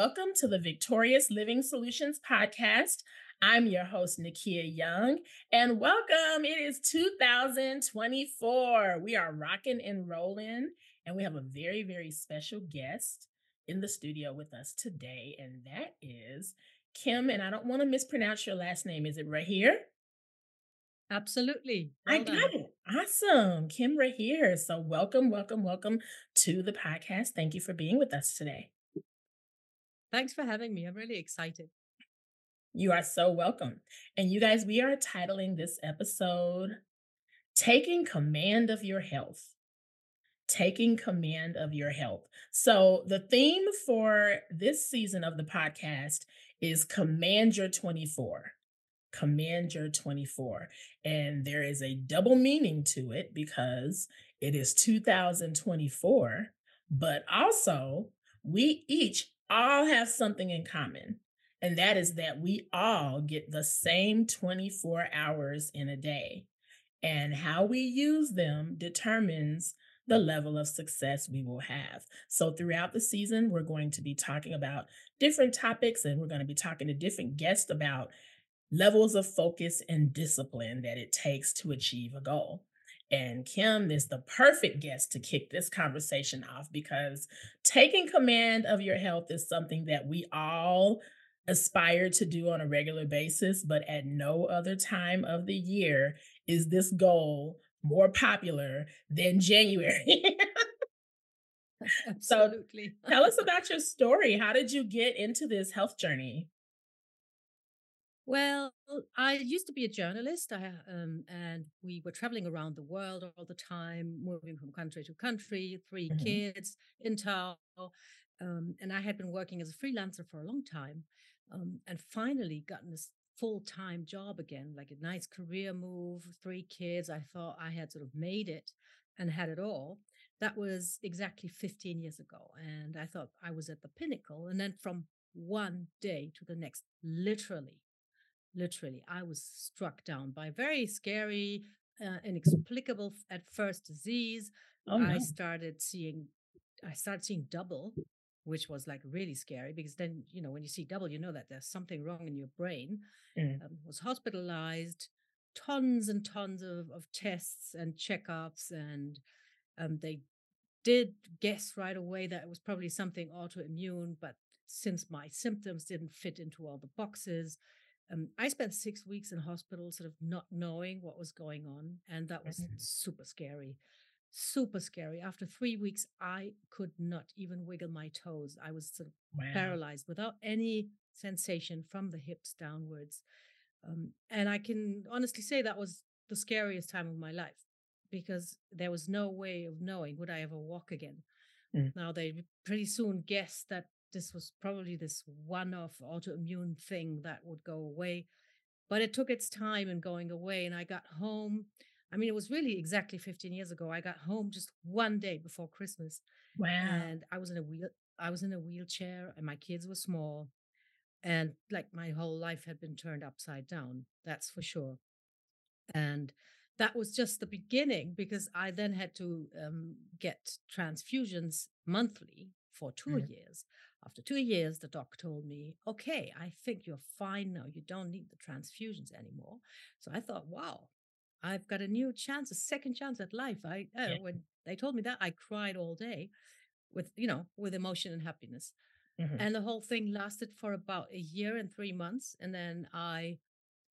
welcome to the Victorious Living Solutions podcast. I'm your host, Nikeya Young, and welcome. It is 2024. We are rocking and rolling, and we have a very, very special guest in the studio with us today, and that is Kim. And I don't want to mispronounce your last name. Is it Rahir? Absolutely. Well I got it. Awesome. Kim Rahir. So, welcome, welcome, welcome to the podcast. Thank you for being with us today. Thanks for having me. I'm really excited. You are so welcome. And you guys, we are titling this episode Taking Command of Your Health. Taking Command of Your Health. So, the theme for this season of the podcast is Command Your 24. Command Your 24. And there is a double meaning to it because it is 2024, but also we each all have something in common. And that is that we all get the same 24 hours in a day. And how we use them determines the level of success we will have. So, throughout the season, we're going to be talking about different topics and we're going to be talking to different guests about levels of focus and discipline that it takes to achieve a goal. And Kim is the perfect guest to kick this conversation off because taking command of your health is something that we all aspire to do on a regular basis, but at no other time of the year is this goal more popular than January. Absolutely. so tell us about your story. How did you get into this health journey? Well, I used to be a journalist, I, um, and we were traveling around the world all the time, moving from country to country, 3 mm-hmm. kids in tow. Um, and I had been working as a freelancer for a long time, um, and finally gotten this full time job again, like a nice career move, three kids. I thought I had sort of made it and had it all. That was exactly 15 years ago. And I thought I was at the pinnacle. And then from one day to the next, literally literally i was struck down by very scary uh, inexplicable at first disease oh, no. i started seeing i started seeing double which was like really scary because then you know when you see double you know that there's something wrong in your brain mm. um, was hospitalized tons and tons of, of tests and checkups and um, they did guess right away that it was probably something autoimmune but since my symptoms didn't fit into all the boxes um, I spent six weeks in hospital, sort of not knowing what was going on. And that was mm-hmm. super scary, super scary. After three weeks, I could not even wiggle my toes. I was sort of wow. paralyzed without any sensation from the hips downwards. Um, and I can honestly say that was the scariest time of my life because there was no way of knowing would I ever walk again. Mm. Now they pretty soon guessed that this was probably this one off autoimmune thing that would go away. But it took its time in going away. And I got home. I mean, it was really exactly 15 years ago. I got home just one day before Christmas. Wow. And I was in a wheel I was in a wheelchair and my kids were small. And like my whole life had been turned upside down, that's for sure. And that was just the beginning because I then had to um, get transfusions monthly for 2 mm. years. After two years, the doc told me, okay, I think you're fine now. You don't need the transfusions anymore. So I thought, wow, I've got a new chance, a second chance at life. I uh, yeah. when they told me that, I cried all day with, you know, with emotion and happiness. Mm-hmm. And the whole thing lasted for about a year and three months. And then I,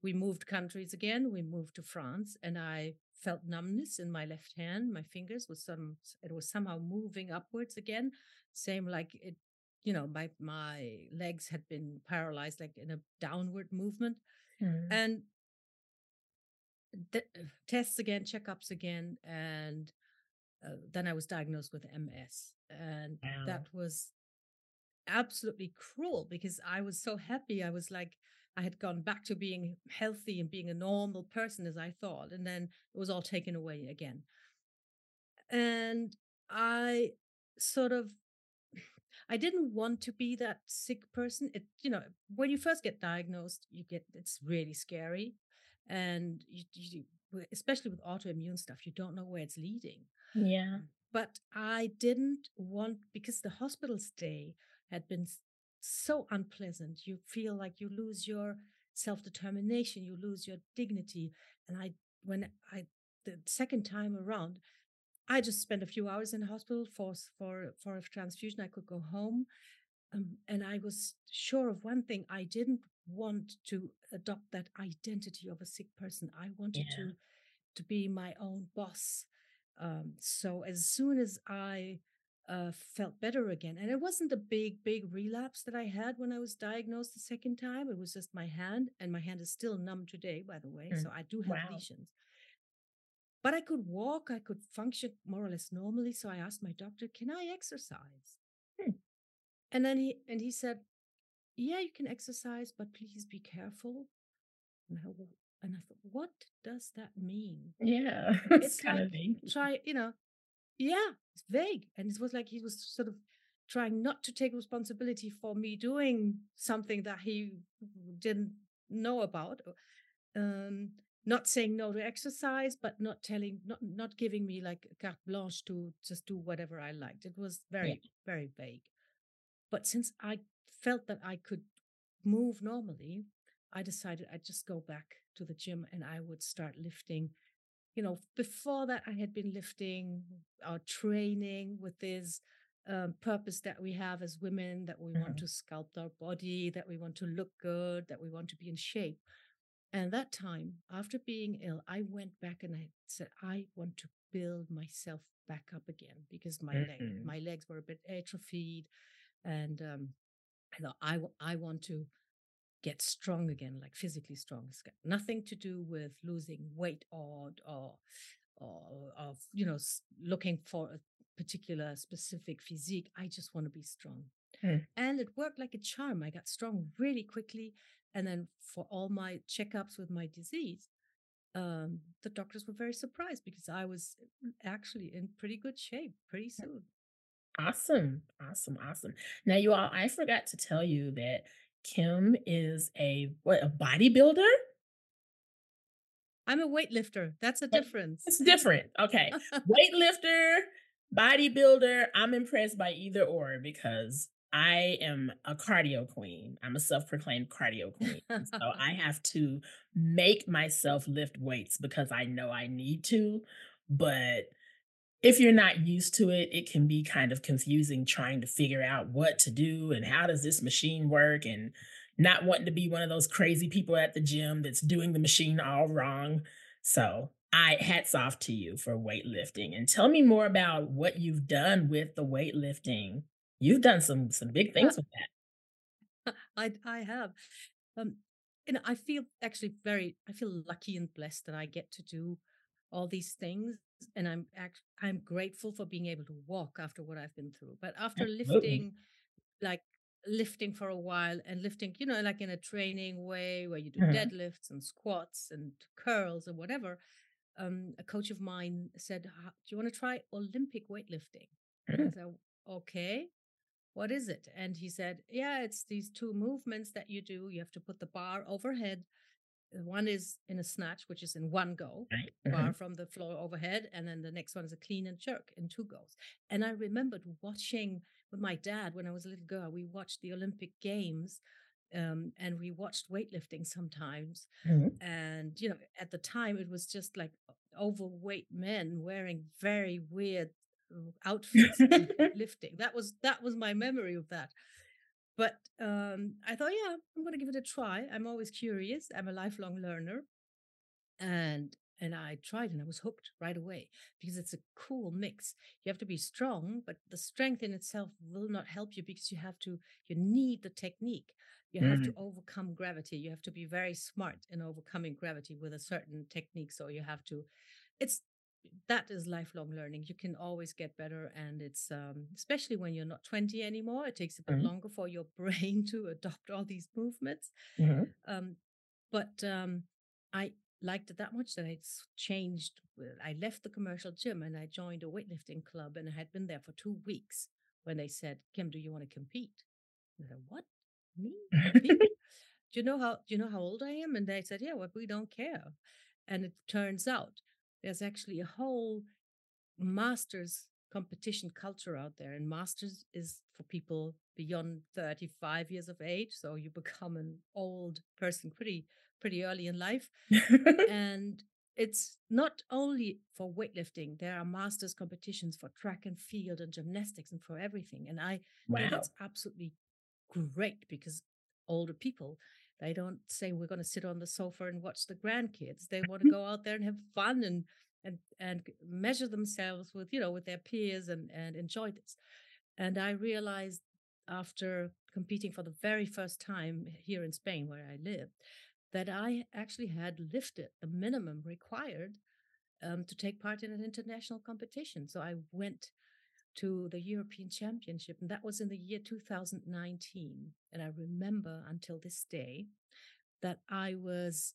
we moved countries again. We moved to France and I felt numbness in my left hand. My fingers was some, it was somehow moving upwards again. Same like it you know, my my legs had been paralyzed, like in a downward movement, mm. and th- tests again, checkups again, and uh, then I was diagnosed with MS, and wow. that was absolutely cruel because I was so happy. I was like, I had gone back to being healthy and being a normal person as I thought, and then it was all taken away again. And I sort of I didn't want to be that sick person. It, you know, when you first get diagnosed, you get it's really scary, and you, you especially with autoimmune stuff, you don't know where it's leading. Yeah. But I didn't want because the hospital stay had been so unpleasant. You feel like you lose your self determination, you lose your dignity. And I, when I, the second time around, I just spent a few hours in the hospital for for for a transfusion. I could go home, um, and I was sure of one thing: I didn't want to adopt that identity of a sick person. I wanted Yeah. to to be my own boss. Um, so as soon as I uh, felt better again, and it wasn't a big, big relapse that I had when I was diagnosed the second time. It was just my hand, and my hand is still numb today, by the way. So Mm. I do have Wow. lesions, but I could walk, I could function more or less normally. So I asked my doctor, "Can I exercise?" Hmm. And then he and he said, "Yeah, you can exercise, but please be careful." And I, and I thought, what does that mean? Yeah. It's It's kind like of vague. try, you know, yeah, it's vague. And it was like he was sort of trying not to take responsibility for me doing something that he didn't know about. Um, not saying no to exercise, but not telling, not not giving me like carte blanche to just do whatever I liked. It was Yeah. very, very vague. But since I felt that I could move normally, I decided I'd just go back to the gym and I would start lifting. You know, before that, I had been lifting or training with this um, purpose that we have as women that we want Mhm. to sculpt our body, that we want to look good, that we want to be in shape. And that time, after being ill, I went back and I said, I want to build myself back up again because my leg, Mhm. my legs were a bit atrophied, and um, I thought I, w- I want to get strong again, like physically strong. It's got nothing to do with losing weight or or or of you know looking for a particular specific physique. I just want to be strong, Mm. and it worked like a charm. I got strong really quickly, and then for all my checkups with my disease. Um, the doctors were very surprised because I was actually in pretty good shape pretty soon. Awesome. Awesome. Awesome. Now, you all, I forgot to tell you that Kim is a what a bodybuilder? I'm a weightlifter. That's a difference. It's different. Okay. Weightlifter, bodybuilder. I'm impressed by either or because I am a cardio queen. I'm a self-proclaimed cardio queen. So I have to make myself lift weights because I know I need to. But if you're not used to it, it can be kind of confusing trying to figure out what to do and how does this machine work and not wanting to be one of those crazy people at the gym that's doing the machine all wrong. So, I hats off to you for weightlifting and tell me more about what you've done with the weightlifting. You've done some some big things with that. I I have. Um, know, I feel actually very, I feel lucky and blessed that I get to do all these things, and I'm act, I'm grateful for being able to walk after what I've been through. But after Absolutely. lifting, like lifting for a while and lifting, you know, like in a training way where you do Mhm, deadlifts and squats and curls or whatever, um, a coach of mine said, "Do you want to try Olympic weightlifting?" And I mhm, said, "Okay." What is it? And he said, yeah, it's these two movements that you do. You have to put the bar overhead. Uh, One is in a snatch, which is in one go, right, bar from the floor overhead. And then the next one is a clean and jerk in two goes. And I remembered watching with my dad when I was a little girl, we watched the Olympic Games um, and we watched weightlifting sometimes. mhm. And, you know, at the time it was just like overweight men wearing very weird uh, outfits lifting. That was that was my memory of that. But um, I thought, yeah, I'm going to give it a try. I'm always curious. I'm a lifelong learner, and and I tried and I was hooked right away because it's a cool mix. You have to be strong, but the strength in itself will not help you because you have to. You need the technique. You have to Mm, overcome gravity. You have to be very smart in overcoming gravity with a certain technique. So you have to. It's that is lifelong learning. You can always get better, and it's um, especially when you're not 20 anymore. It takes a bit mhm, longer for your brain to adopt all these movements. mhm, Um, but um, I liked it that much that I changed. I left the commercial gym and I joined a weightlifting club, and I had been there for two weeks when they said, "Kim, do you want to compete?" And I said, "What? Me compete?" do you know how do you know how old I am? And they said, Yeah, well, we don't care. And it turns out there's actually a whole masters competition culture out there. And masters is for people beyond 35 years of age. So you become an old person pretty, pretty early in life. And it's not only for weightlifting, there are masters competitions for track and field and gymnastics and for everything. And I think it's absolutely great because older people, they don't say we're going to sit on the sofa and watch the grandkids. They want to go out there and have fun and and and measure themselves with you know with their peers and and enjoy this. And I realized after competing for the very first time here in Spain where I live that I actually had lifted the minimum required um, to take part in an international competition. So I went to the European Championship, and that was in the year 2019. And I remember until this day that I was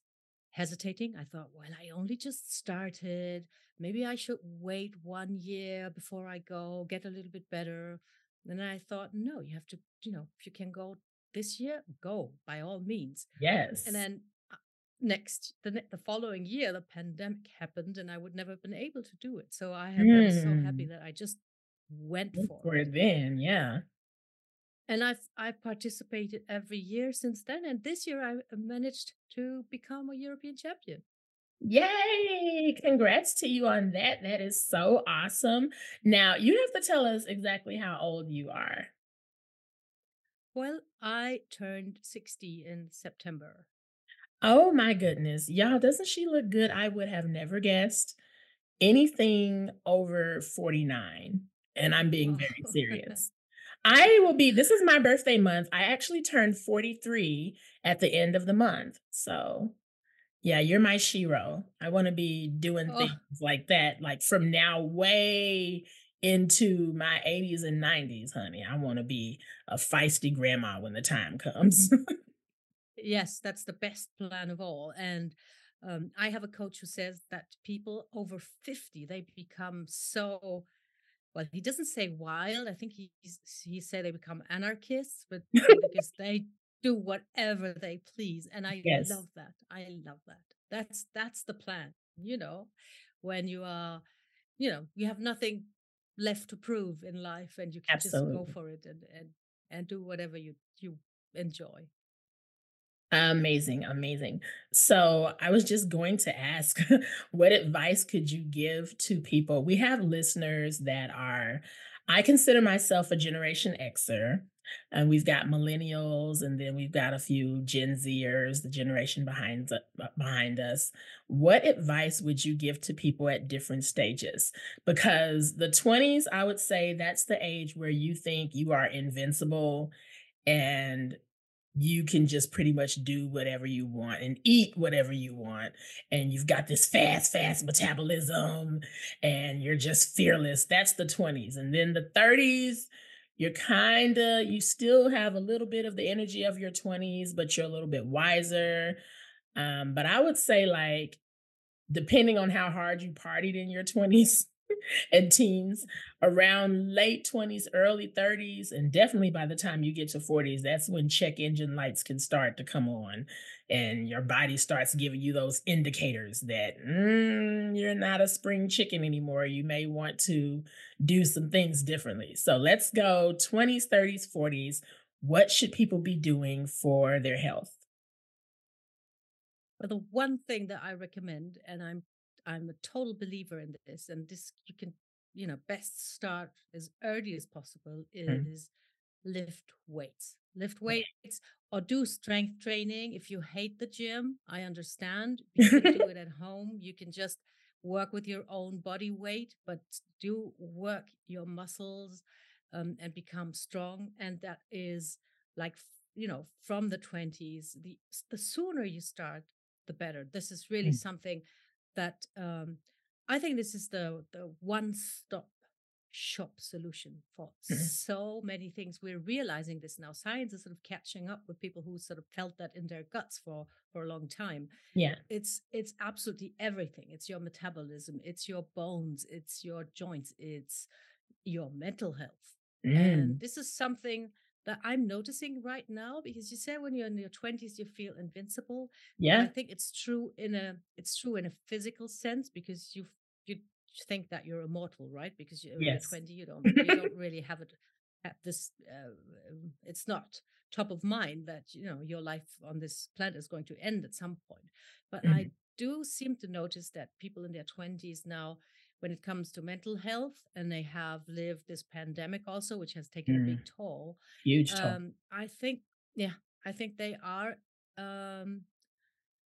hesitating. I thought, well, I only just started. Maybe I should wait one year before I go, get a little bit better. And then I thought, no, you have to, you know, if you can go this year, go by all means. Yes. And then uh, next, the, the following year, the pandemic happened and I would never have been able to do it. So I have been so happy Mm. that I just went Went for for it. it then, yeah. And I've I've participated every year since then. And this year I uh, managed to become a European champion. Yay! Congrats to you on that. That is so awesome. Now, you have to tell us exactly how old you are. Well, I turned 60 in September. Oh my goodness. Y'all, doesn't she look good? I would have never guessed anything over 49, and I'm being Oh, very serious. I will be this is my birthday month. I actually turned 43 at the end of the month. So, yeah, you're my shero. I wanna be doing oh, things like that, like, from now way into my 80s and 90s, honey. I wanna be a feisty grandma when the time comes. yes, that's the best plan of all. And um, I have a coach who says that people over 50, they become so well, he doesn't say wild. I think he's he said they become anarchists, but because they do whatever they please. And I Yes, love that. I love that. That's that's the plan, you know, when you are, you know, you have nothing left to prove in life and you can just go for it and and and do whatever you you enjoy. Amazing, amazing. So, I was just going to ask, what advice could you give to people? We have listeners that are I consider myself a Generation Xer, and we've got millennials, and then we've got a few Gen Zers, the generation behind uh, behind us. What advice would you give to people at different stages? Because the 20s, I would say that's the age where you think you are invincible and you can just pretty much do whatever you want and eat whatever you want. And you've got this fast, fast metabolism and you're just fearless. That's the 20s. And then the 30s, you're kind of, you still have a little bit of the energy of your 20s, but you're a little bit wiser. Um, but I would say, like, depending on how hard you partied in your 20s and teens, around late 20s, early 30s, and definitely by the time you get to 40s, that's when check engine lights can start to come on and your body starts giving you those indicators that "Mm, you're not a spring chicken anymore. You may want to do some things differently. So let's go 20s, 30s, 40s. What should people be doing for their health? But the one thing that I recommend, and I'm I'm a total believer in this, and this you can, you know, best start as early as possible Mm, is lift weights. Lift weights or do strength training. If you hate the gym, I understand. You can do it at home. You can just work with your own body weight, but do work your muscles um, and become strong. And that is like, you know, from the 20s, the, the sooner you start, the better. This is really Mm, something that um, I think this is the, the one stop shop solution for mm, so many things. We're realizing this now. Science is sort of catching up with people who sort of felt that in their guts for for a long time. yeah. It's it's absolutely everything. It's your metabolism, it's your bones, it's your joints, it's your mental health. And Mm, this is something that I'm noticing right now because you said when you're in your 20s you feel invincible, but I think it's true in a it's true in a physical sense because you you think that you're immortal, right? Because you're Yes. 20 you don't you don't really have it at this uh, it's not top of mind that you know your life on this planet is going to end at some point but i Mhm. do seem to notice that people in their 20s now when it comes to mental health and they have lived this pandemic also which has taken a big Mm. toll Huge toll. um i think yeah i think they are um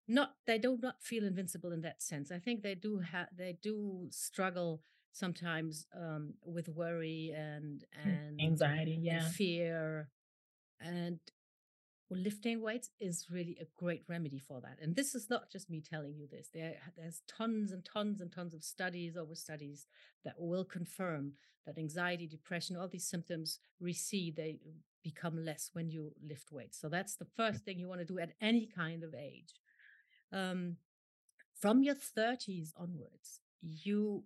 not they do not feel invincible in that sense i think they do have they do struggle sometimes um with worry and Mm. and Anxiety, and yeah. fear and well, lifting weights is really a great remedy for that and this is not just me telling you this there there's tons and tons and tons of studies over studies that will confirm that anxiety depression all these symptoms recede they become less when you lift weights. So that's the first thing you want to do at any kind of age. Um, from your 30s onwards you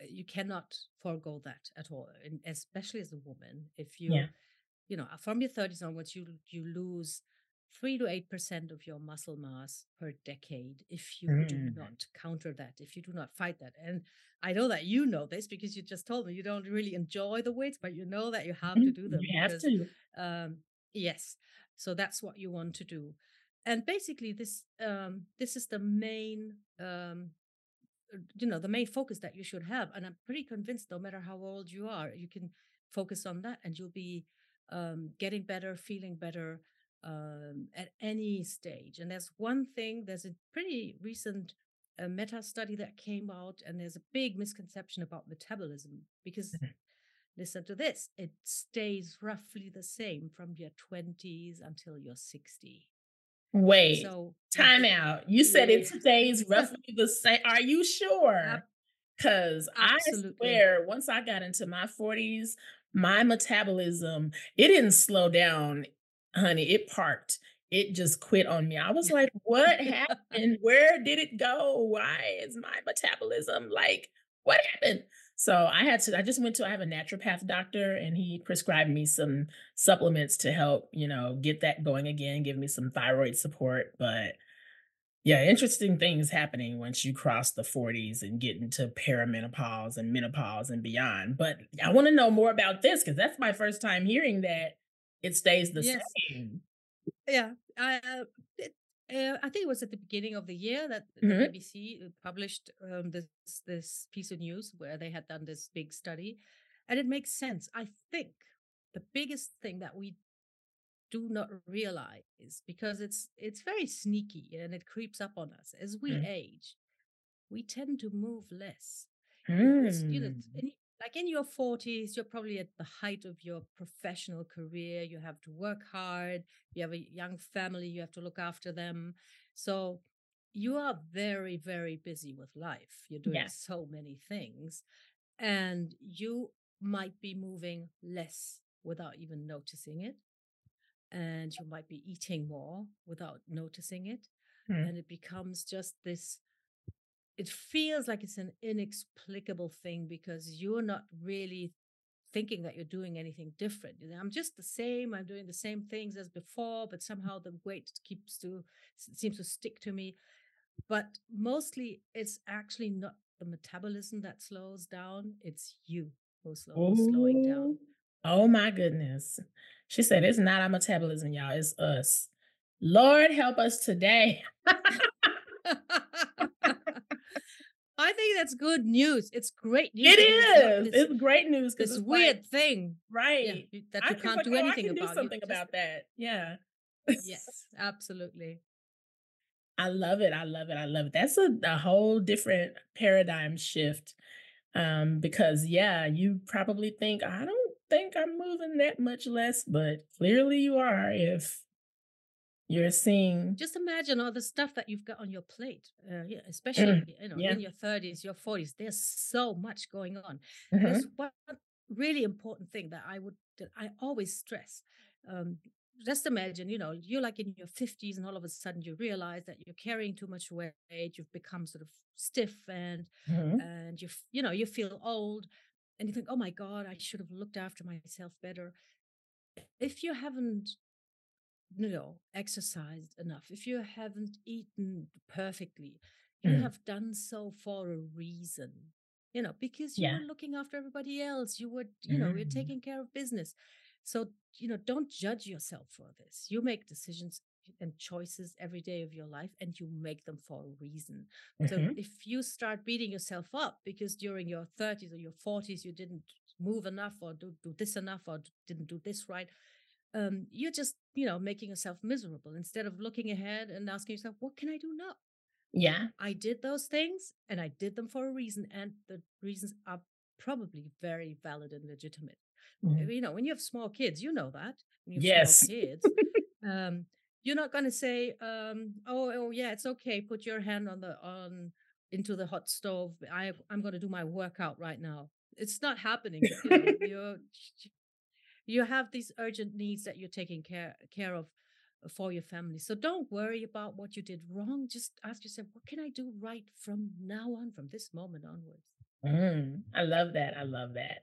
you cannot forego that at all and especially as a woman if you Yeah. You know from your 30s onwards you you lose 3 to 8 percent of your muscle mass per decade if you do Mm. not counter that if you do not fight that and i know that you know this because you just told me you don't really enjoy the weights but you know that you have to do them You have to. um yes so that's what you want to do and basically this um this is the main um uh, you know the main focus that you should have and i'm pretty convinced no matter how old you are you can focus on that and you'll be um, getting better feeling better um, at any stage and there's one thing there's a pretty recent uh, meta study that came out and there's a big misconception about metabolism because Mhm. listen to this it stays roughly the same from your 20s until you're 60 Wait, so time out. You said it stays roughly the same. Are you sure? 'Cause I swear once I got into my 40s, my metabolism, it didn't slow down, honey, it parked. It just quit on me. I was like, "What happened? Where did it go? Why is my metabolism like what happened?" So I had to I just went to I have a naturopath doctor and he prescribed me some supplements to help, you know, get that going again, give me some thyroid support, but yeah, interesting things happening once you cross the 40s and get into perimenopause and menopause and beyond. But I want to know more about this because that's my first time hearing that it stays the yes same. Yeah, I, uh, it, uh, I think it was at the beginning of the year that the Mhm. BBC published um, this this piece of news where they had done this big study, and it makes sense. I think the biggest thing that we do not realize because it's it's very sneaky and it creeps up on us. As we Mm. age, we tend to move less. Because you know Mm. in, like in your 40s you're probably at the height of your professional career. You have to work hard. You have a young family you have to look after them. So you are very very busy with life. You're doing Yeah. so many things and you might be moving less without even noticing it and you might be eating more without noticing it Mm. and it becomes just this it feels like it's an inexplicable thing because you're not really thinking that you're doing anything different. You know, I'm just the same. I'm doing the same things as before, but somehow the weight keeps to seems to stick to me. But mostly, it's actually not the metabolism that slows down. It's you who's, slow, who's slowing Oh, down. Oh my goodness. She said it's not our metabolism, y'all. It's us. Lord help us today. I think that's good news. It's great news It it's this It's great news this it's weird like, thing. Right. you- that I you can can't do oh, I anything can about. You something just about that. Yeah. yes, absolutely. I love it. I love it. I love it. That's a, a whole different paradigm shift. Um, because yeah, you probably think, I don't think I'm moving that much less, but clearly you are if you're seeing Just imagine all the stuff that you've got on your plate. Uh, yeah, especially Mm, you know yeah. in your thirties, your forties. There's so much going on. There's mhm, one really important thing that I would that I always stress. Um, just imagine, you know, you're like in your 50s, and all of a sudden you realize that you're carrying too much weight. You've become sort of stiff, and mhm, and you you know you feel old, and you think, oh my god, I should have looked after myself better. If you haven't you know, exercised enough, if you haven't eaten perfectly, you mm, have done so for a reason. you know, because you Yeah. were looking after everybody else. You were, you know, you're Mhm. taking care of business. So, you know, don't judge yourself for this. You make decisions and choices every day of your life and you make them for a reason. So Mhm. if you start beating yourself up because during your 30s or your 40s you didn't move enough or do, do this enough or didn't do this right, um, you're just, you know, making yourself miserable instead of looking ahead and asking yourself, what can I do now? Yeah. I did those things and I did them for a reason, and the reasons are probably very valid and legitimate. Mhm. You know, when you have small kids, you know that when you have small Yes. kids, um, you're not going to say, um, "Oh, oh, yeah, it's okay. Put your hand on the on into the hot stove. I I'm going to do my workout right now." It's not happening. You know, you're you have these urgent needs that you're taking care care of uh, for your family. So don't worry about what you did wrong. Just ask yourself, what can I do right from now on, from this moment onwards? Mm, I love that. I love that.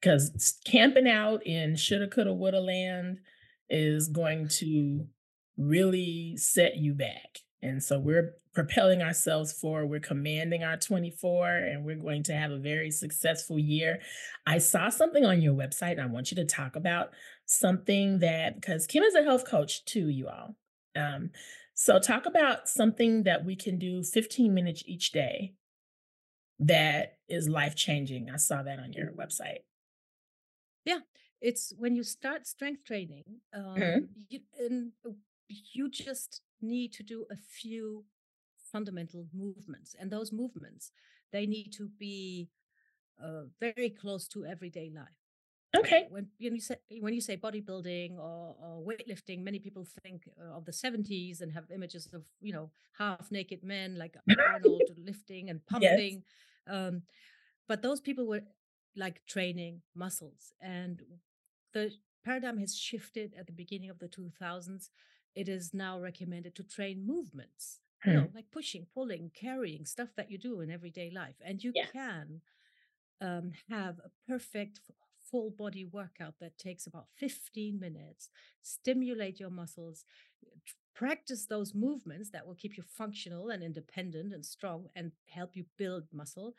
Because camping out in shoulda, coulda, woulda land is going to really set you back. And so we're propelling ourselves forward. We're commanding our 24, and we're going to have a very successful year. I saw something on your website, and I want you to talk about something that because Kim is a health coach too, you all. Um, so talk about something that we can do 15 minutes each day that is life-changing. I saw that on your website. Yeah, it's when you start strength training, Mhm, um, you, and you just need to do a few fundamental movements, and those movements they need to be uh, very close to everyday life. Uh, okay. when when you say when you say bodybuilding or, or weightlifting, many people think uh, of the 70s and have images of you know half naked men like Arnold lifting and Yes. pumping. Um, but those people were like training muscles, and the paradigm has shifted at the beginning of the 2000s. It is now recommended to train movements. You Hmm, know, like pushing, pulling, carrying stuff that you do in everyday life, and you yeah. can um, have a perfect full body workout that takes about 15 minutes, stimulate your muscles, practice those movements that will keep you functional and independent and strong and help you build muscle,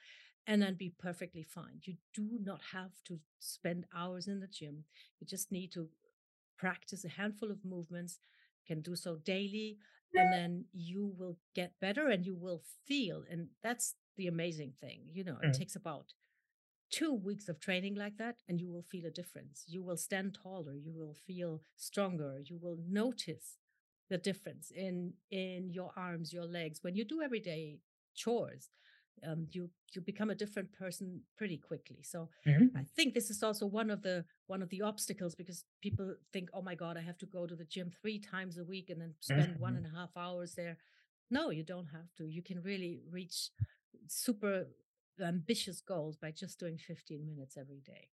and then be perfectly fine. You do not have to spend hours in the gym. You just need to practice a handful of movements, can do so daily, and then you will get better and you will feel. And that's the amazing thing. You know, it Mm, takes about two weeks of training like that and you will feel a difference you will stand taller you will feel stronger you will notice the difference in in your arms your legs when you do everyday chores um, you you become a different person pretty quickly so i mhm, think this is also one of the one of the obstacles because people think oh my god i have to go to the gym three times a week and then spend one mhm. and a half hours there no you don't have to you can really reach super ambitious goals by just doing 15 minutes every day.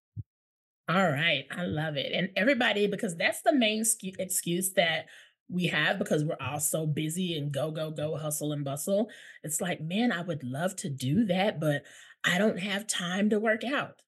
All right. I love it. And everybody, because that's the main excuse that we have because we're all so busy and go, go, go, hustle and bustle. It's like, man, I would love to do that, but I don't have time to work out.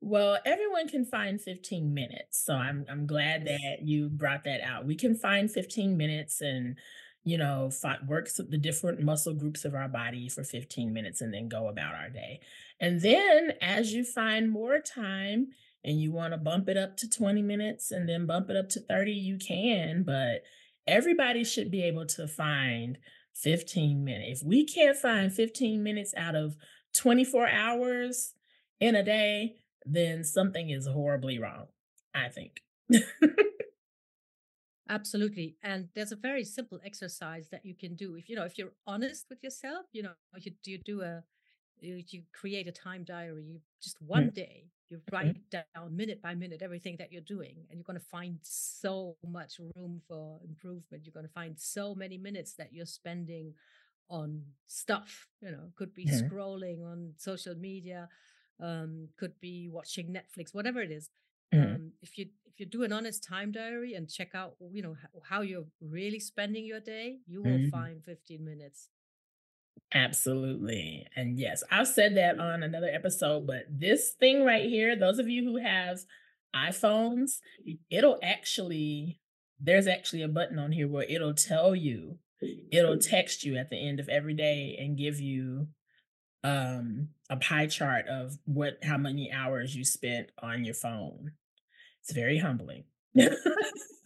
Well, everyone can find 15 minutes. So I'm I'm glad that you brought that out. We can find 15 minutes and you know, fi- work the different muscle groups of our body for 15 minutes and then go about our day. And then as you find more time and you want to bump it up to 20 minutes and then bump it up to 30, you can, but everybody should be able to find 15 minutes. If we can't find 15 minutes out of 24 hours in a day, then something is horribly wrong, I think. Absolutely. And there's a very simple exercise that you can do. If you know, if you're honest with yourself, you know, you do you do a you, you create a time diary. You just one Mhm, day you mhm, write down minute by minute everything that you're doing, and you're going to find so much room for improvement. You're going to find so many minutes that you're spending on stuff. You know, could be mhm, scrolling on social media, um, could be watching Netflix, whatever it is. mhm, Um, if you if you do an honest time diary and check out, you know, h- how you're really spending your day, you will mhm. find 15 minutes. Absolutely. And yes, I've said that on another episode, but this thing right here, those of you who have iPhones, it'll actually, there's actually a button on here where it'll tell you, it'll text you at the end of every day and give you um, a pie chart of what how many hours you spent on your phone. It's very humbling.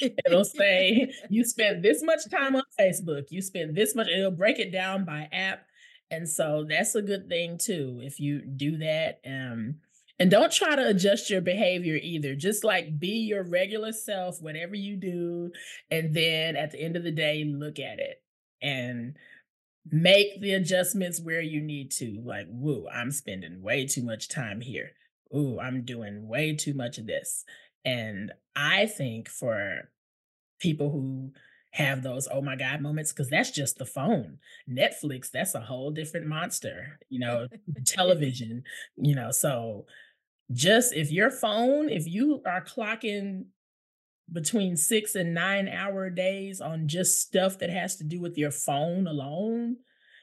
It'll say you spent this much time on Facebook, you spend this much it'll break it down by app, and so that's a good thing too if you do that, um, and don't try to adjust your behavior either, just, like, be your regular self, whatever you do, and then at the end of the day, look at it, and make the adjustments where you need to, like, "Woo, I'm spending way too much time here. Ooh, I'm doing way too much of this," and I think for people who have those "Oh my god" moments because that's just the phone. Netflix, that's a whole different monster, you know, television, you know, so just if your phone if you are clocking between 6 and nine-hour days on just stuff that has to do with your phone alone,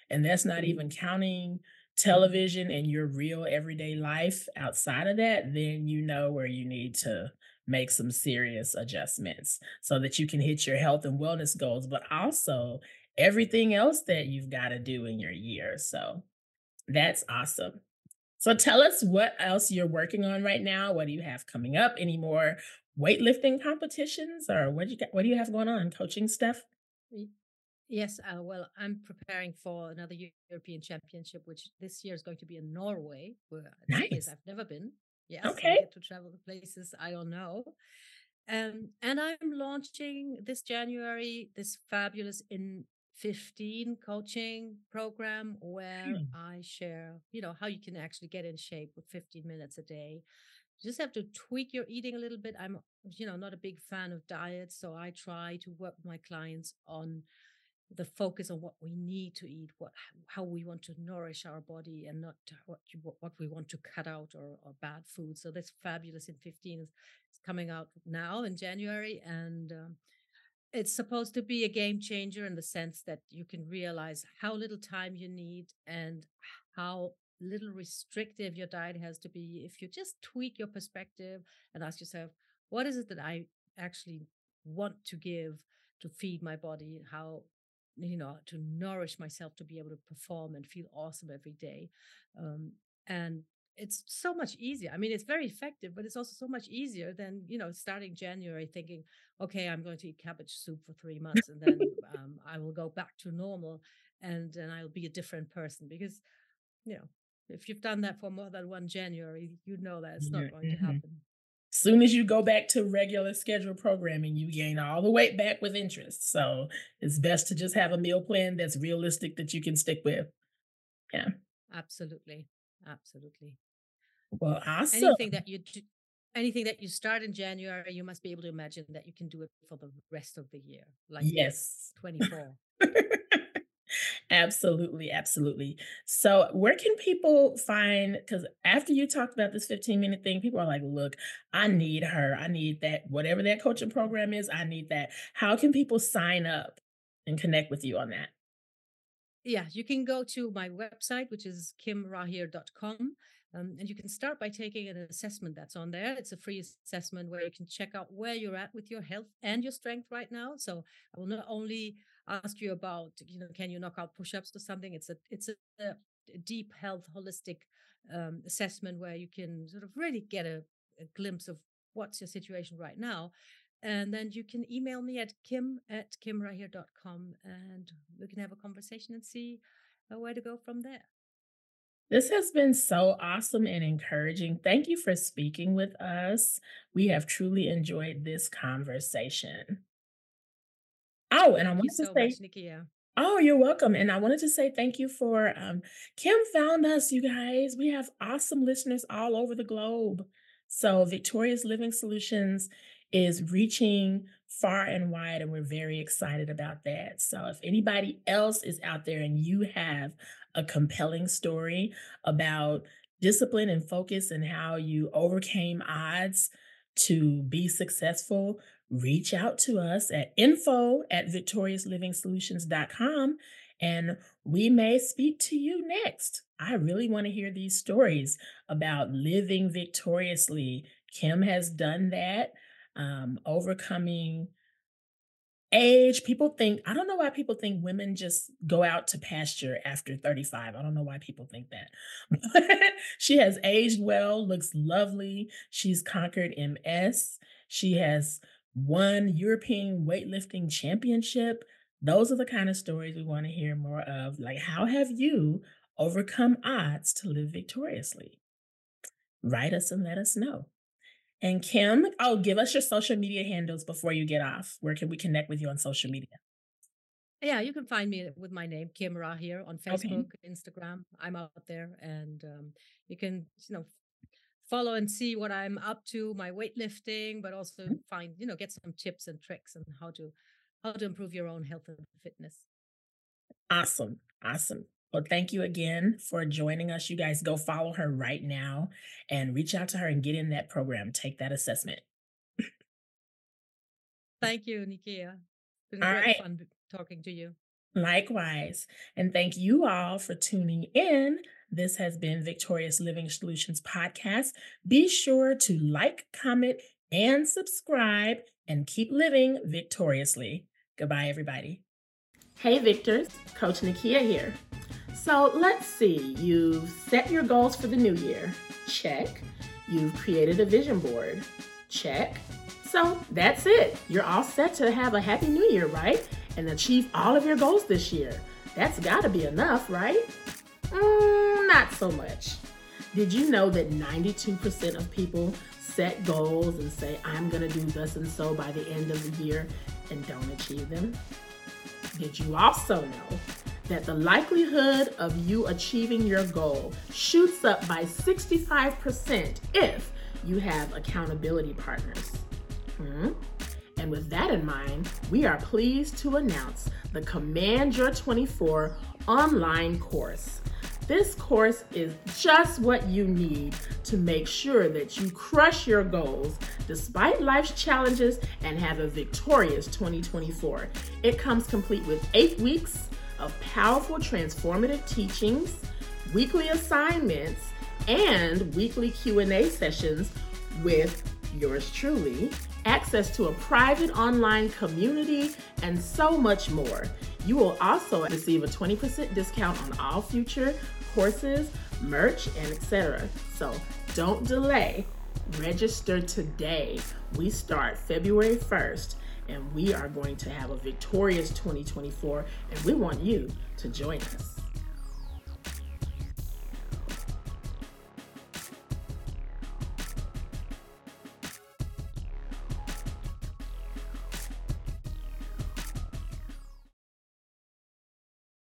and that's not mm-hmm. even counting mm-hmm. television and your real everyday life outside of that, then you know where you need to make some serious adjustments so that you can hit your health and wellness goals, but also everything else that you've gotta do in your year, so that's awesome. So tell us what else you're working on right now, what do you have coming up? Any more weightlifting competitions, or what do you got what do you have going on, coaching stuff? Yes, uh, well, I'm preparing for another European Championship, which this year is going to be in Norway, where Nice. I've never been. Yes, so I Okay. get to travel to places I don't know. Um, and I'm launching this January this fabulous In 15 coaching program where Hmm. I share, you know, how you can actually get in shape with 15 minutes a day. You just have to tweak your eating a little bit. I'm, you know, not a big fan of diets, so I try to work with my clients on the focus on what we need to eat, what how we want to nourish our body and not what what we want to cut out or or bad food. So this fabulous In 15 is is coming out now in January, and, um, it's supposed to be a game changer in the sense that you can realize how little time you need and how little restrictive your diet has to be if you just tweak your perspective and ask yourself, "What is it that I actually want to give to feed my body? How you know, to nourish myself to be able to perform and feel awesome every day?" Um, and it's so much easier. I mean, it's very effective, but it's also so much easier than, you know, starting January thinking, "Okay, I'm going to eat cabbage soup for 3 months, and then, um, I will go back to normal, and then I'll be a different person." Because, you know, if you've done that for more than 1 January, you know that it's not going to mhm. happen. Soon as you go back to regular scheduled programming, you gain all the weight back with interest, so it's best to just have a meal plan that's realistic that you can stick with. Yeah. Absolutely. Absolutely. Well, awesome. Anything that you do, anything that you start in January, you must be able to imagine that you can do it for the rest of the year, like Yes. 24. Absolutely, absolutely. So, where can people find? Because after you talked about this fifteen-minute thing, people are like, "Look, I need her. I need that whatever that coaching program is, I need that." How can people sign up and connect with you on that? Yeah, you can go to my website, which is kimrahir.com, um, and you can start by taking an assessment that's on there. It's a free assessment where you can check out where you're at with your health and your strength right now. So, I will not only ask you about, you know, can you knock out push-ups or something? It's a it's a a deep health holistic, um, assessment where you can sort of really get a a glimpse of what's your situation right now, and then you can email me at kim@kimrahir.com, and we can have a conversation and see, uh, where to go from there. This has been so awesome and encouraging. Thank you for speaking with us. We have truly enjoyed this conversation. Oh, and I wanted to so say much, Nikeya. Oh, you're welcome, and I wanted to say thank you for, um Kim found us, you guys. We have awesome listeners all over the globe. So, Victorious Living Solutions is reaching far and wide, and we're very excited about that. So, if anybody else is out there and you have a compelling story about discipline and focus and how you overcame odds to be successful, reach out to us at info@victoriousliving solutions.com, and we may speak to you next. I really wanna hear these stories about living victoriously. Kim has done that, um, overcoming age. People think, I don't know why people think women just go out to pasture after 35. I don't know why people think that. she has aged well, looks lovely. She's conquered MS. She has won European weightlifting championship. Those are the kind of stories we want to hear more of. Like, how have you overcome odds to live victoriously? Write us and let us know. And Kim, oh, give us your social media handles before you get off. Where can we connect with you on social media? Yeah, you can find me with my name, Kim Rahir on Facebook, okay. Instagram. I'm out there, and um, you can, you know, follow and see what I'm up to, my weightlifting, but also mm-hmm. find, you know, get some tips and tricks and how to how to improve your own health and fitness. Awesome. Awesome. Well, thank you again for joining us. You guys go follow her right now and reach out to her and get in that program. Take that assessment. thank you, Nikeya. It's been all great right. fun talking to you. Likewise. And thank you all for tuning in. This has been Victorious Living Solutions Podcast. Be sure to like, comment, and subscribe and keep living victoriously. Goodbye, everybody. Hey, Victors. Coach Nikeya here. So let's see, you've set your goals for the new year. Check. You've created a vision board. Check. So that's it. You're all set to have a happy new year, right? And achieve all of your goals this year. That's got to be enough, right? Mm, not so much. Did you know that 92% of people set goals and say, I'm going to do this and so by the end of the year and don't achieve them? Did you also know that the likelihood of you achieving your goal shoots up by 65% if you have accountability partners. Hmm? And with that in mind, we are pleased to announce the Command Your 24 online course. This course is just what you need to make sure that you crush your goals despite life's challenges and have a victorious 2024. It comes complete with eight weeks of powerful transformative teachings, weekly assignments, and weekly Q&A sessions with yours truly, access to a private online community, and so much more. You will also receive a 20% discount on all future courses, merch, and etc. So don't delay. Register today. We start February 1st and we are going to have a victorious 2024, and we want you to join us.